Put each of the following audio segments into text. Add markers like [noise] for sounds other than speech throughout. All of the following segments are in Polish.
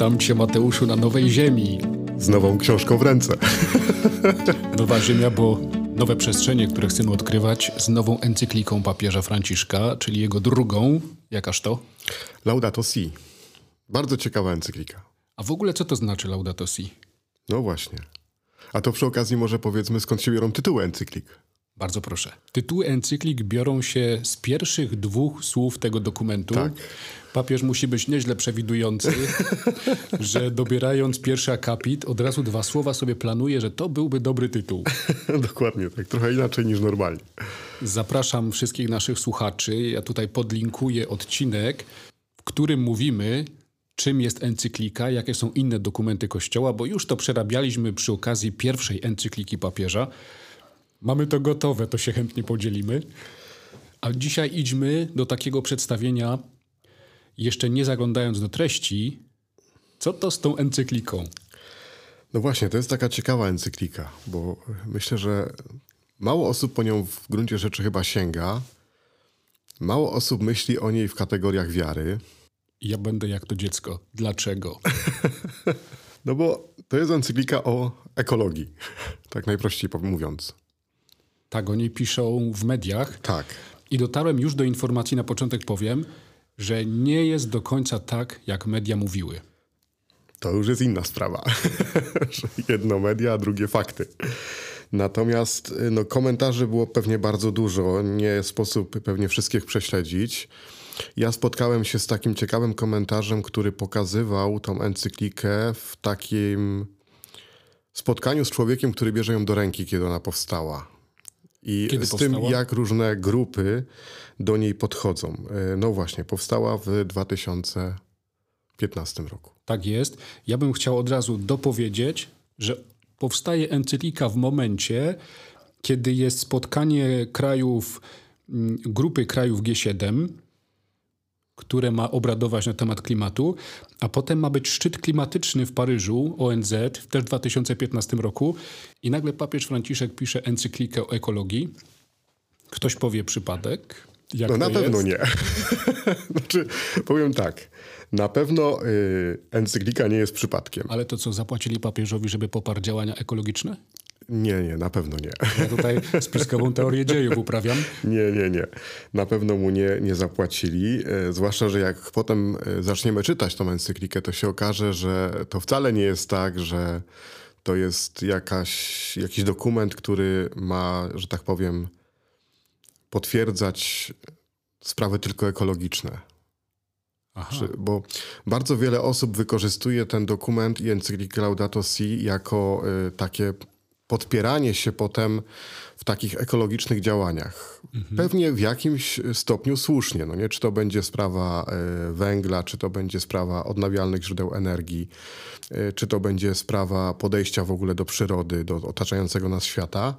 Witam Cię, Mateuszu, na Nowej Ziemi. Z nową książką w ręce. [laughs] Nowa Ziemia, bo nowe przestrzenie, które chcemy odkrywać z nową encykliką papieża Franciszka, czyli jego drugą. Jakaż to? Laudato Si. Bardzo ciekawa encyklika. A w ogóle co to znaczy Laudato Si? No właśnie. A to przy okazji może powiedzmy, skąd się biorą tytuły encyklik. Bardzo proszę. Tytuły encyklik biorą się z pierwszych dwóch słów tego dokumentu. Tak. Papież musi być nieźle przewidujący, [laughs] że dobierając pierwszy akapit, od razu dwa słowa sobie planuje, że to byłby dobry tytuł. [laughs] Dokładnie tak, trochę inaczej niż normalnie. Zapraszam wszystkich naszych słuchaczy. Ja tutaj podlinkuję odcinek, w którym mówimy, czym jest encyklika, jakie są inne dokumenty Kościoła, bo już to przerabialiśmy przy okazji pierwszej encykliki papieża. Mamy to gotowe, to się chętnie podzielimy. A dzisiaj idźmy do takiego przedstawienia, jeszcze nie zaglądając do treści, co to z tą encykliką? No właśnie, to jest taka ciekawa encyklika, bo myślę, że mało osób po nią w gruncie rzeczy chyba sięga. Mało osób myśli o niej w kategoriach wiary. Ja będę jak to dziecko. Dlaczego? [laughs] No bo to jest encyklika o ekologii, tak najprościej mówiąc. Tak, o niej piszą w mediach. Tak. I dotarłem już do informacji, na początek powiem, że nie jest do końca tak, jak media mówiły. To już jest inna sprawa. [laughs] Jedno media, a drugie fakty. Natomiast no, komentarzy było pewnie bardzo dużo. Nie sposób pewnie wszystkich prześledzić. Ja spotkałem się z takim ciekawym komentarzem, który pokazywał tą encyklikę w takim spotkaniu z człowiekiem, który bierze ją do ręki, kiedy ona powstała. I Kiedy z powstała? tym, jak różne grupy do niej podchodzą. E, No właśnie, powstała w 2015 roku. Tak jest. Ja bym chciał od razu dopowiedzieć, że powstaje encyklika w momencie, kiedy jest spotkanie krajów, mm, grupy krajów G7, które ma obradować na temat klimatu, a potem ma być szczyt klimatyczny w Paryżu, ONZ, też w 2015 roku i nagle papież Franciszek pisze encyklikę o ekologii. Ktoś powie przypadek. Jak No na pewno jest? nie. [laughs] znaczy, powiem tak. Na pewno y, encyklika nie jest przypadkiem. Ale to co, zapłacili papieżowi, żeby poparł działania ekologiczne? Nie, nie, na pewno nie. Ja tutaj spiskową teorię dziejów uprawiam. Nie, nie, nie. Na pewno mu nie, nie zapłacili. E, zwłaszcza, że jak potem e, zaczniemy czytać tą encyklikę, to się okaże, że to wcale nie jest tak, że to jest jakaś, jakiś dokument, który ma, że tak powiem, potwierdzać sprawy tylko ekologiczne. Aha. Czy, bo bardzo wiele osób wykorzystuje ten dokument i encyklikę Laudato Si jako y, takie podpieranie się potem w takich ekologicznych działaniach. Pewnie w jakimś stopniu słusznie. No nie? Czy to będzie sprawa y, węgla, czy to będzie sprawa odnawialnych źródeł energii, y, czy to będzie sprawa podejścia w ogóle do przyrody, do otaczającego nas świata.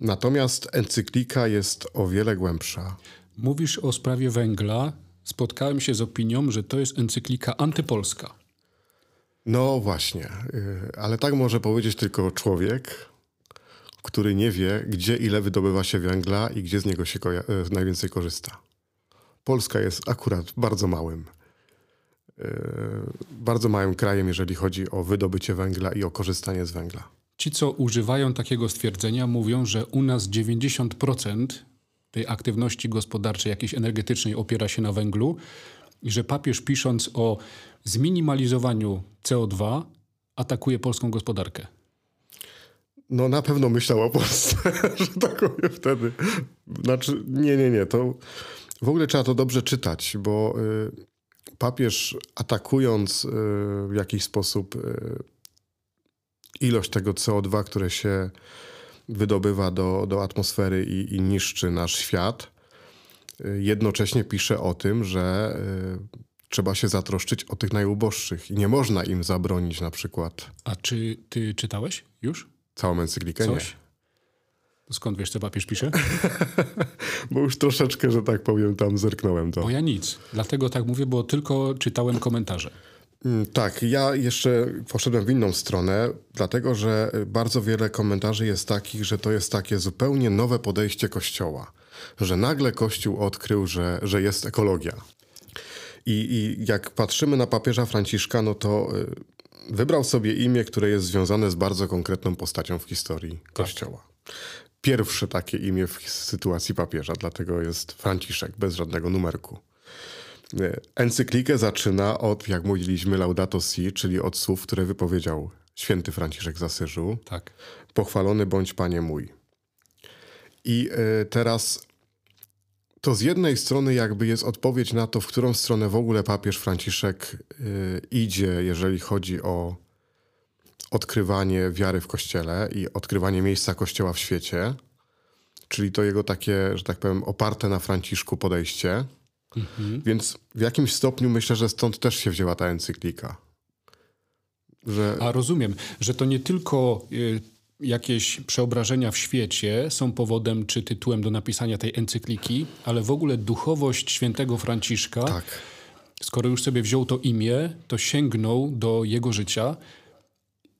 Natomiast encyklika jest o wiele głębsza. Mówisz o sprawie węgla. Spotkałem się z opinią, że to jest encyklika antypolska. No właśnie, y, ale tak może powiedzieć tylko człowiek, który nie wie, gdzie ile wydobywa się węgla i gdzie z niego się y, najwięcej korzysta. Polska jest akurat bardzo małym, y, bardzo małym krajem, jeżeli chodzi o wydobycie węgla i o korzystanie z węgla. Ci, co używają takiego stwierdzenia, mówią, że u nas 90% tej aktywności gospodarczej, jakiejś energetycznej opiera się na węglu i że papież pisząc o zminimalizowaniu CO2 atakuje polską gospodarkę. No na pewno myślał o Polsce, [laughs] że tak powiem wtedy. Znaczy, nie, nie, nie, to w ogóle trzeba to dobrze czytać, bo y, papież atakując y, w jakiś sposób y, ilość tego CO2, które się wydobywa do, do atmosfery i, i niszczy nasz świat, jednocześnie pisze o tym, że trzeba się zatroszczyć o tych najuboższych i nie można im zabronić na przykład A czy ty czytałeś już całą encyklikę. Nie. coś? To skąd wiesz, co papież pisze? [laughs] Bo już troszeczkę, że tak powiem, tam zerknąłem to. Bo ja nic. Dlatego tak mówię, bo tylko czytałem komentarze. Mm, Tak, ja jeszcze poszedłem w inną stronę, dlatego że bardzo wiele komentarzy jest takich, że to jest takie zupełnie nowe podejście Kościoła. Że nagle Kościół odkrył, że, że jest ekologia. I, I jak patrzymy na papieża Franciszka, no to y, wybrał sobie imię, które jest związane z bardzo konkretną postacią w historii tak. Kościoła. Pierwsze takie imię w sytuacji papieża, dlatego jest Franciszek, bez żadnego numerku. Y, encyklikę zaczyna od, jak mówiliśmy, Laudato Si, czyli od słów, które wypowiedział święty Franciszek z Asyżu. Tak. Pochwalony bądź Panie mój. I y, teraz to z jednej strony jakby jest odpowiedź na to, w którą stronę w ogóle papież Franciszek y, idzie, jeżeli chodzi o odkrywanie wiary w Kościele i odkrywanie miejsca Kościoła w świecie. Czyli to jego takie, że tak powiem, oparte na Franciszku podejście. Mhm. Więc w jakimś stopniu myślę, że stąd też się wzięła ta encyklika. Że... A rozumiem, że to nie tylko y, jakieś przeobrażenia w świecie są powodem czy tytułem do napisania tej encykliki, ale w ogóle duchowość świętego Franciszka, tak. skoro już sobie wziął to imię, to sięgnął do jego życia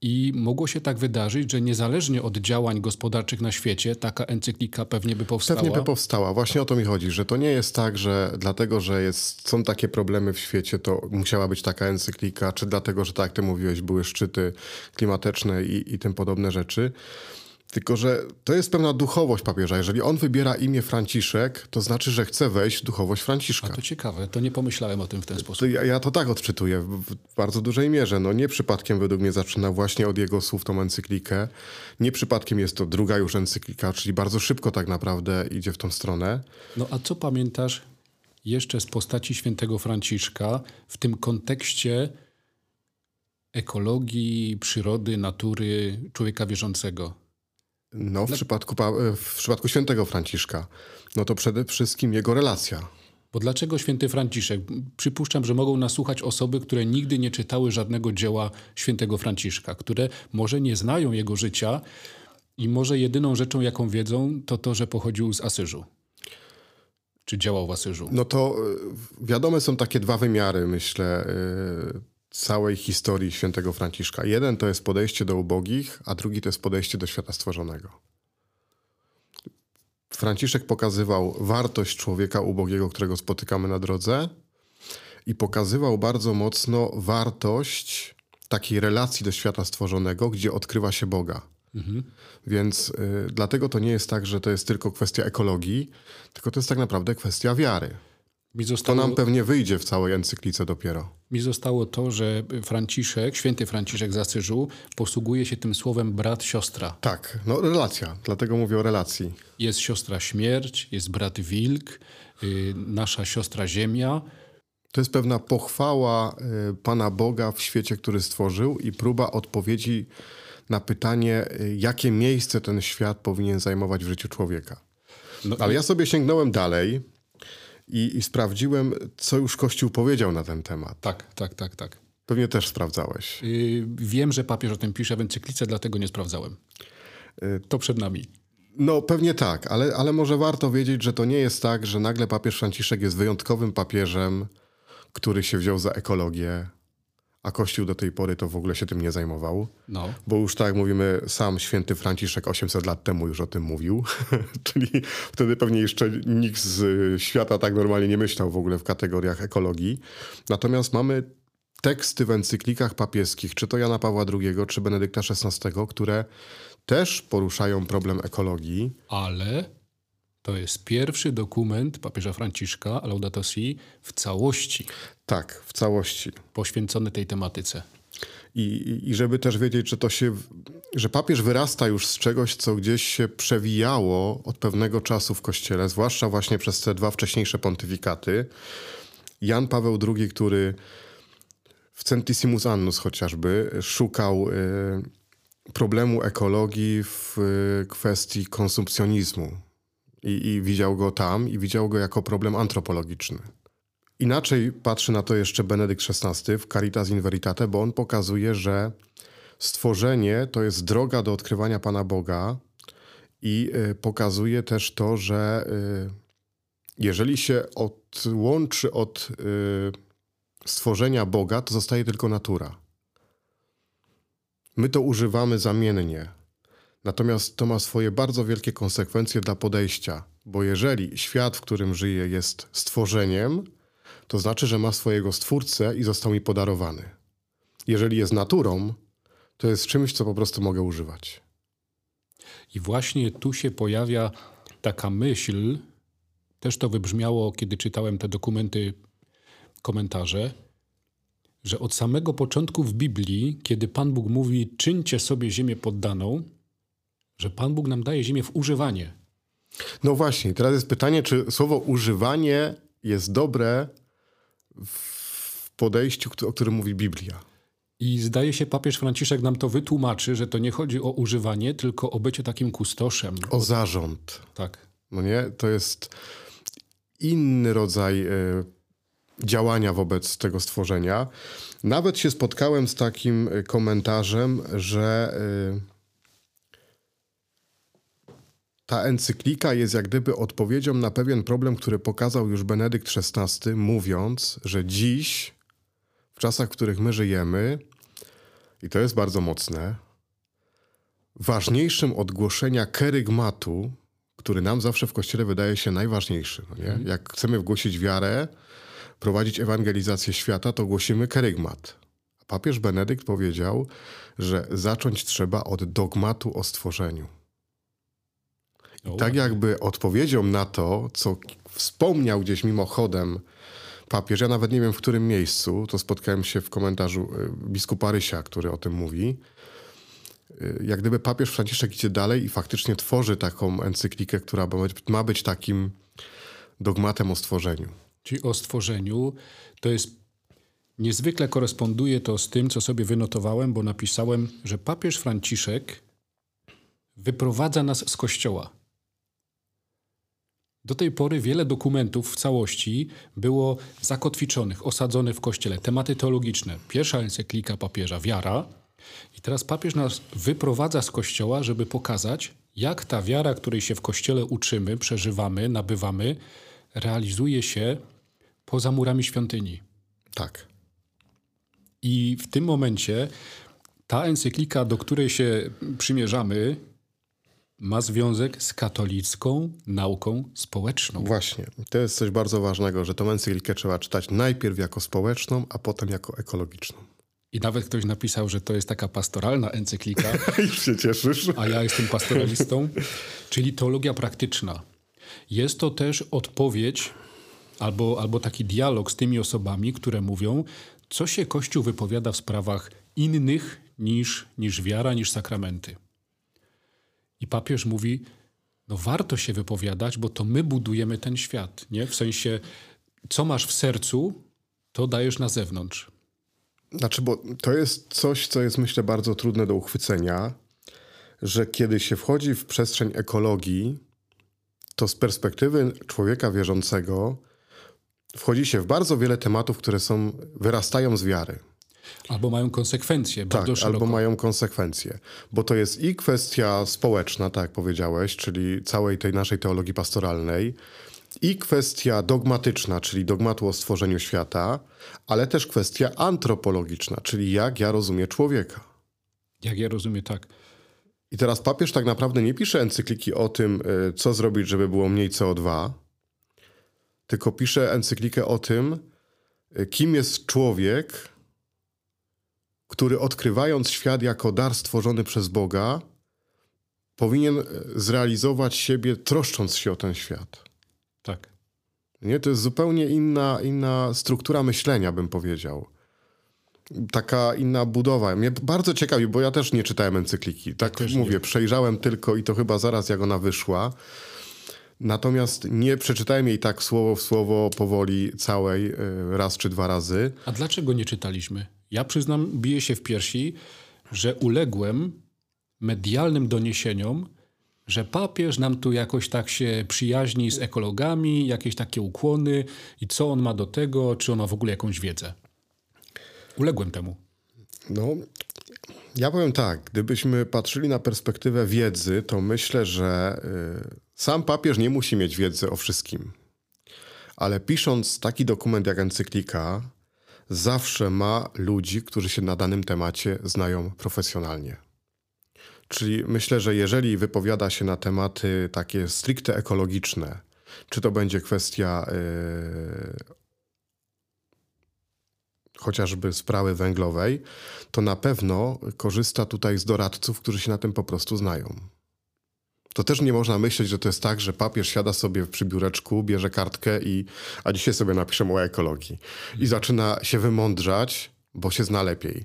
i mogło się tak wydarzyć, że niezależnie od działań gospodarczych na świecie, taka encyklika pewnie by powstała. Pewnie by powstała. Właśnie o to mi chodzi, że to nie jest tak, że dlatego, że jest, są takie problemy w świecie, to musiała być taka encyklika, czy dlatego, że tak jak ty mówiłeś, były szczyty klimatyczne i, i tym podobne rzeczy. Tylko, że to jest pewna duchowość papieża. Jeżeli on wybiera imię Franciszek, to znaczy, że chce wejść w duchowość Franciszka. A to ciekawe, to nie pomyślałem o tym w ten sposób. Ja, ja, to tak odczytuję w bardzo dużej mierze. No nie przypadkiem według mnie zaczyna właśnie od jego słów tą encyklikę. Nie przypadkiem jest to druga już encyklika, czyli bardzo szybko tak naprawdę idzie w tą stronę. No a co pamiętasz jeszcze z postaci świętego Franciszka w tym kontekście ekologii, przyrody, natury człowieka wierzącego? No, w, przypadku, w przypadku świętego Franciszka, no to przede wszystkim jego relacja. Bo dlaczego święty Franciszek? Przypuszczam, że mogą nas słuchać osoby, które nigdy nie czytały żadnego dzieła świętego Franciszka, które może nie znają jego życia i może jedyną rzeczą, jaką wiedzą, to to, że pochodził z Asyżu. Czy działał w Asyżu? No to e, wiadome są takie dwa wymiary, myślę, e, całej historii świętego Franciszka. Jeden to jest podejście do ubogich, a drugi to jest podejście do świata stworzonego. Franciszek pokazywał wartość człowieka ubogiego, którego spotykamy na drodze i pokazywał bardzo mocno wartość takiej relacji do świata stworzonego, gdzie odkrywa się Boga. Mhm. Więc y, dlatego to nie jest tak, że to jest tylko kwestia ekologii, tylko to jest tak naprawdę kwestia wiary. Zostało, to nam pewnie wyjdzie w całej encyklice dopiero. Mi zostało to, że Franciszek, święty Franciszek z Asyżu posługuje się tym słowem brat, siostra. Tak, no relacja, dlatego mówię o relacji. Jest siostra śmierć, jest brat wilk, yy, nasza siostra ziemia. To jest pewna pochwała y, Pana Boga w świecie, który stworzył i próba odpowiedzi na pytanie, y, jakie miejsce ten świat powinien zajmować w życiu człowieka. No Ale ja sobie sięgnąłem dalej i, i sprawdziłem, co już Kościół powiedział na ten temat. Tak, tak, tak, tak. Pewnie też sprawdzałeś. Yy, wiem, że papież o tym pisze w encyklice, dlatego nie sprawdzałem. Yy, to przed nami. No pewnie tak, ale, ale może warto wiedzieć, że to nie jest tak, że nagle papież Franciszek jest wyjątkowym papieżem, który się wziął za ekologię, a Kościół do tej pory to w ogóle się tym nie zajmował. No. Bo już tak jak mówimy, sam święty Franciszek 800 lat temu już o tym mówił. [laughs] Czyli wtedy pewnie jeszcze nikt z świata tak normalnie nie myślał w ogóle w kategoriach ekologii. Natomiast mamy teksty w encyklikach papieskich, czy to Jana Pawła II, czy Benedykta XVI, które też poruszają problem ekologii. Ale to jest pierwszy dokument papieża Franciszka, Laudato Si, w całości. Tak, w całości. Poświęcony tej tematyce. I, I żeby też wiedzieć, że to się, że papież wyrasta już z czegoś, co gdzieś się przewijało od pewnego czasu w kościele, zwłaszcza właśnie przez te dwa wcześniejsze pontyfikaty. Jan Paweł II, który w Centissimus Annus chociażby szukał y, problemu ekologii w y, kwestii konsumpcjonizmu. I, I widział go tam i widział go jako problem antropologiczny. Inaczej patrzy na to jeszcze Benedykt XVI w Caritas in Veritate, bo on pokazuje, że stworzenie to jest droga do odkrywania Pana Boga i y, pokazuje też to, że y, jeżeli się odłączy od y, stworzenia Boga, to zostaje tylko natura. My to używamy zamiennie. Natomiast to ma swoje bardzo wielkie konsekwencje dla podejścia, bo jeżeli świat, w którym żyje, jest stworzeniem, to znaczy, że ma swojego stwórcę i został mi podarowany. Jeżeli jest naturą, to jest czymś, co po prostu mogę używać. I właśnie tu się pojawia taka myśl, też to wybrzmiało, kiedy czytałem te dokumenty, komentarze, że od samego początku w Biblii, kiedy Pan Bóg mówi, czyńcie sobie ziemię poddaną, że Pan Bóg nam daje ziemię w używanie. No właśnie, teraz jest pytanie, czy słowo używanie jest dobre w podejściu, o którym mówi Biblia. I zdaje się, papież Franciszek nam to wytłumaczy, że to nie chodzi o używanie, tylko o bycie takim kustoszem. O zarząd. Tak. No nie? To jest inny rodzaj y, działania wobec tego stworzenia. Nawet się spotkałem z takim e, komentarzem, że y, ta encyklika jest jak gdyby odpowiedzią na pewien problem, który pokazał już Benedykt XVI, mówiąc, że dziś, w czasach, w których my żyjemy, i to jest bardzo mocne, ważniejszym od głoszenia kerygmatu, który nam zawsze w Kościele wydaje się najważniejszy. No nie? Jak chcemy wgłosić wiarę, prowadzić ewangelizację świata, to głosimy kerygmat. Papież Benedykt powiedział, że zacząć trzeba od dogmatu o stworzeniu. I tak jakby odpowiedzią na to, co wspomniał gdzieś mimochodem papież, ja nawet nie wiem w którym miejscu, to spotkałem się w komentarzu y, biskupa Rysia, który o tym mówi, y, jak gdyby papież Franciszek idzie dalej i faktycznie tworzy taką encyklikę, która ma być takim dogmatem o stworzeniu. Czyli o stworzeniu to jest niezwykle koresponduje to z tym, co sobie wynotowałem, bo napisałem, że papież Franciszek wyprowadza nas z kościoła. Do tej pory wiele dokumentów w całości było zakotwiczonych, osadzonych w kościele. Tematy teologiczne. Pierwsza encyklika papieża, wiara. I teraz papież nas wyprowadza z kościoła, żeby pokazać, jak ta wiara, której się w kościele uczymy, przeżywamy, nabywamy, realizuje się poza murami świątyni. Tak. I w tym momencie ta encyklika, do której się przymierzamy, ma związek z katolicką nauką społeczną. Właśnie. To jest coś bardzo ważnego, że tę encyklikę trzeba czytać najpierw jako społeczną, a potem jako ekologiczną. I nawet ktoś napisał, że to jest taka pastoralna encyklika. [laughs] Już się cieszysz. A ja jestem pastoralistą, czyli teologia praktyczna. Jest to też odpowiedź albo, albo taki dialog z tymi osobami, które mówią, co się Kościół wypowiada w sprawach innych niż, niż wiara, niż sakramenty. I papież mówi, no warto się wypowiadać, bo to my budujemy ten świat, nie? W sensie, co masz w sercu, to dajesz na zewnątrz. Znaczy, bo to jest coś, co jest myślę bardzo trudne do uchwycenia, że kiedy się wchodzi w przestrzeń ekologii, to z perspektywy człowieka wierzącego wchodzi się w bardzo wiele tematów, które są, wyrastają z wiary. Albo mają konsekwencje bardzo tak, szeroko. albo mają konsekwencje. Bo to jest i kwestia społeczna, tak jak powiedziałeś, czyli całej tej naszej teologii pastoralnej, i kwestia dogmatyczna, czyli dogmatu o stworzeniu świata, ale też kwestia antropologiczna, czyli jak ja rozumiem człowieka. Jak ja rozumiem, tak. I teraz papież tak naprawdę nie pisze encykliki o tym, y, co zrobić, żeby było mniej CO2, tylko pisze encyklikę o tym, y, kim jest człowiek, który odkrywając świat jako dar stworzony przez Boga, powinien e, zrealizować siebie, troszcząc się o ten świat. Tak. Nie? To jest zupełnie inna, inna struktura myślenia, bym powiedział. Taka inna budowa. Mnie bardzo ciekawi, bo ja też nie czytałem encykliki. Tak ja mówię, nie. przejrzałem tylko i to chyba zaraz jak ona wyszła. Natomiast nie przeczytałem jej tak słowo w słowo powoli całej e, raz czy dwa razy. A dlaczego nie czytaliśmy? Ja przyznam, biję się w piersi, że uległem medialnym doniesieniom, że papież nam tu jakoś tak się przyjaźni z ekologami, jakieś takie ukłony i co on ma do tego, czy on ma w ogóle jakąś wiedzę. Uległem temu. No, ja powiem tak, gdybyśmy patrzyli na perspektywę wiedzy, to myślę, że y, sam papież nie musi mieć wiedzy o wszystkim. Ale pisząc taki dokument jak encyklika, zawsze ma ludzi, którzy się na danym temacie znają profesjonalnie. Czyli myślę, że jeżeli wypowiada się na tematy takie stricte ekologiczne, czy to będzie kwestia yy, chociażby sprawy węglowej, to na pewno korzysta tutaj z doradców, którzy się na tym po prostu znają. To też nie można myśleć, że to jest tak, że papież siada sobie przy biureczku, bierze kartkę i a dzisiaj sobie napiszę o ekologii i zaczyna się wymądrzać, bo się zna lepiej.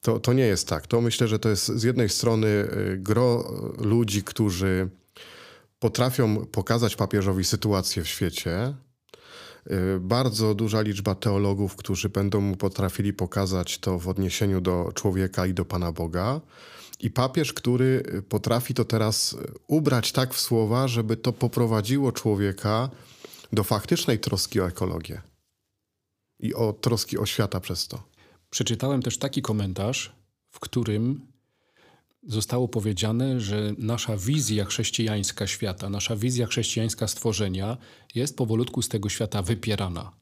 To, to nie jest tak. To myślę, że to jest z jednej strony y, gro ludzi, którzy potrafią pokazać papieżowi sytuację w świecie. Y, bardzo duża liczba teologów, którzy będą mu potrafili pokazać to w odniesieniu do człowieka i do Pana Boga. I papież, który potrafi to teraz ubrać tak w słowa, żeby to poprowadziło człowieka do faktycznej troski o ekologię i o troski o świata przez to. Przeczytałem też taki komentarz, w którym zostało powiedziane, że nasza wizja chrześcijańska świata, nasza wizja chrześcijańska stworzenia jest powolutku z tego świata wypierana.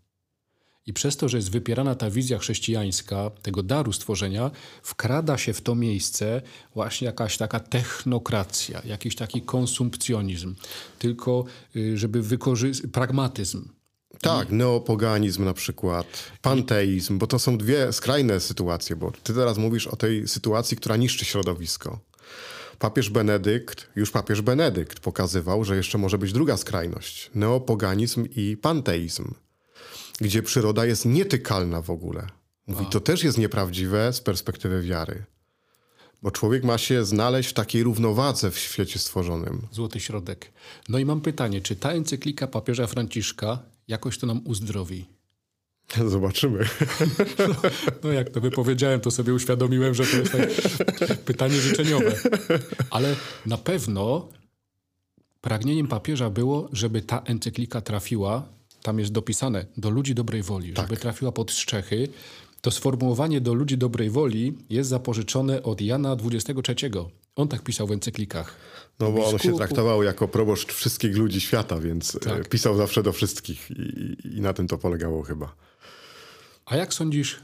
I przez to, że jest wypierana ta wizja chrześcijańska, tego daru stworzenia, wkrada się w to miejsce właśnie jakaś taka technokracja, jakiś taki konsumpcjonizm, tylko y, żeby wykorzystać pragmatyzm. Tak, neopoganizm na przykład, panteizm, bo to są dwie skrajne sytuacje, bo ty teraz mówisz o tej sytuacji, która niszczy środowisko. Papież Benedykt, już papież Benedykt pokazywał, że jeszcze może być druga skrajność. Neopoganizm i panteizm, gdzie przyroda jest nietykalna w ogóle. Mówi, to też jest nieprawdziwe z perspektywy wiary. Bo człowiek ma się znaleźć w takiej równowadze w świecie stworzonym. Złoty środek. No i mam pytanie, czy ta encyklika papieża Franciszka jakoś to nam uzdrowi? [laughs] Zobaczymy. No, [laughs] no, jak to wypowiedziałem, to sobie uświadomiłem, że to jest tak pytanie życzeniowe. Ale na pewno pragnieniem papieża było, żeby ta encyklika trafiła, tam jest dopisane, do ludzi dobrej woli, tak. żeby trafiła pod strzechy. To sformułowanie do ludzi dobrej woli jest zapożyczone od Jana XXIII. On tak pisał w encyklikach. No bo on się traktował jako proboszcz wszystkich ludzi świata, więc e, tak. pisał zawsze do wszystkich i, i na tym to polegało chyba. A jak sądzisz,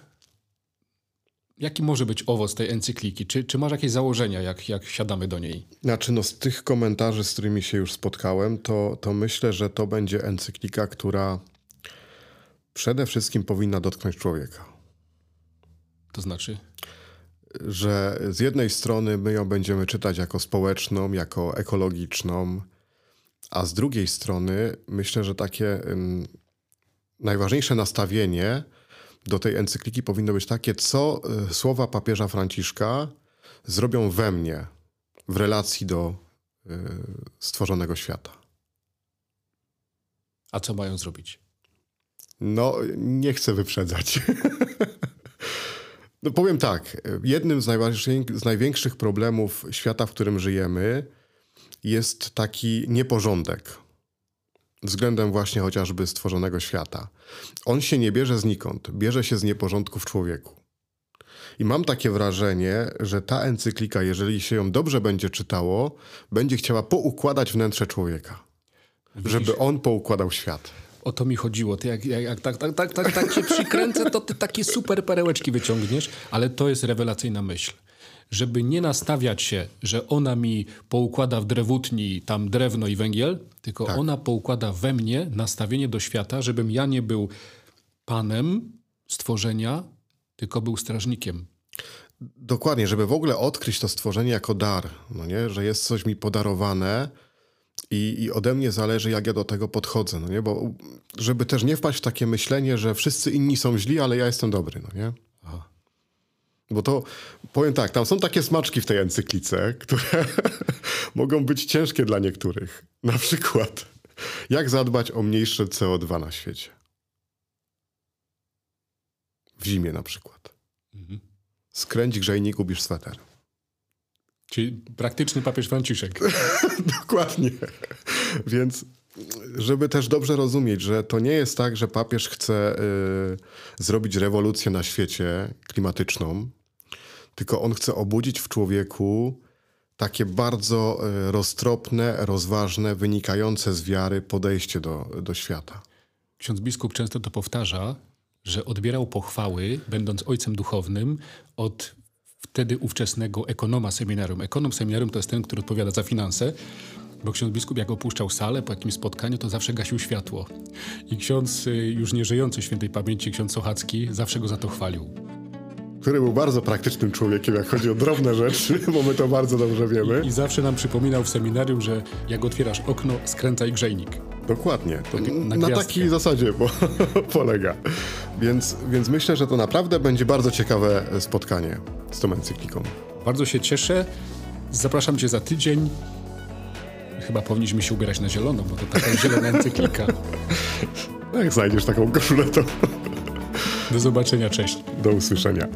jaki może być owoc tej encykliki? Czy, czy masz jakieś założenia, jak, jak siadamy do niej? Znaczy, no z tych komentarzy, z którymi się już spotkałem, to, to myślę, że to będzie encyklika, która przede wszystkim powinna dotknąć człowieka. To znaczy? Że z jednej strony my ją będziemy czytać jako społeczną, jako ekologiczną, a z drugiej strony myślę, że takie um, najważniejsze nastawienie do tej encykliki powinno być takie, co y, słowa papieża Franciszka zrobią we mnie w relacji do y, stworzonego świata. A co mają zrobić? No, nie chcę wyprzedzać. [laughs] No powiem tak, jednym z, z największych problemów świata, w którym żyjemy, jest taki nieporządek względem właśnie chociażby stworzonego świata. On się nie bierze znikąd, bierze się z nieporządku w człowieku. I mam takie wrażenie, że ta encyklika, jeżeli się ją dobrze będzie czytało, będzie chciała poukładać wnętrze człowieka, Widzisz? żeby on poukładał świat. O to mi chodziło. Ty jak, jak, jak tak, tak, tak, tak, tak się przykręcę, to ty takie super perełeczki wyciągniesz, ale to jest rewelacyjna myśl. Żeby nie nastawiać się, że ona mi poukłada w drewutni tam drewno i węgiel, tylko tak. ona poukłada we mnie nastawienie do świata, żebym ja nie był panem stworzenia, tylko był strażnikiem. Dokładnie, żeby w ogóle odkryć to stworzenie jako dar, no nie? że jest coś mi podarowane, i, I ode mnie zależy, jak ja do tego podchodzę, no nie? Bo żeby też nie wpaść w takie myślenie, że wszyscy inni są źli, ale ja jestem dobry, no nie? Aha. Bo to, powiem tak, tam są takie smaczki w tej encyklice, które [laughs] mogą być ciężkie dla niektórych. Na przykład, jak zadbać o mniejsze CO2 na świecie. W zimie na przykład. Mhm. Skręć grzejnik, ubierz sweter. Czyli praktyczny papież Franciszek. [laughs] Dokładnie. Więc żeby też dobrze rozumieć, że to nie jest tak, że papież chce y, zrobić rewolucję na świecie klimatyczną, tylko on chce obudzić w człowieku takie bardzo y, roztropne, rozważne, wynikające z wiary podejście do, do świata. Ksiądz biskup często to powtarza, że odbierał pochwały, będąc ojcem duchownym, od wtedy ówczesnego ekonoma seminarium. Ekonom seminarium to jest ten, który odpowiada za finanse. Bo ksiądz biskup, jak opuszczał salę po jakimś spotkaniu, to zawsze gasił światło. I ksiądz, y, już nieżyjący świętej pamięci, ksiądz Sochacki, zawsze go za to chwalił. Który był bardzo praktycznym człowiekiem, jak chodzi o drobne rzeczy, [laughs] bo my to bardzo dobrze wiemy. I zawsze nam przypominał w seminarium, że jak otwierasz okno, skręcaj grzejnik. Dokładnie. To na na takiej zasadzie bo, [laughs] polega. Więc, więc myślę, że to naprawdę będzie bardzo ciekawe spotkanie z tą encykliką. Bardzo się cieszę. Zapraszam cię za tydzień. Chyba powinniśmy się ubierać na zielono, bo to taka [laughs] zielona encyklika. Jak znajdziesz taką koszulę, to Do zobaczenia, cześć. do usłyszenia.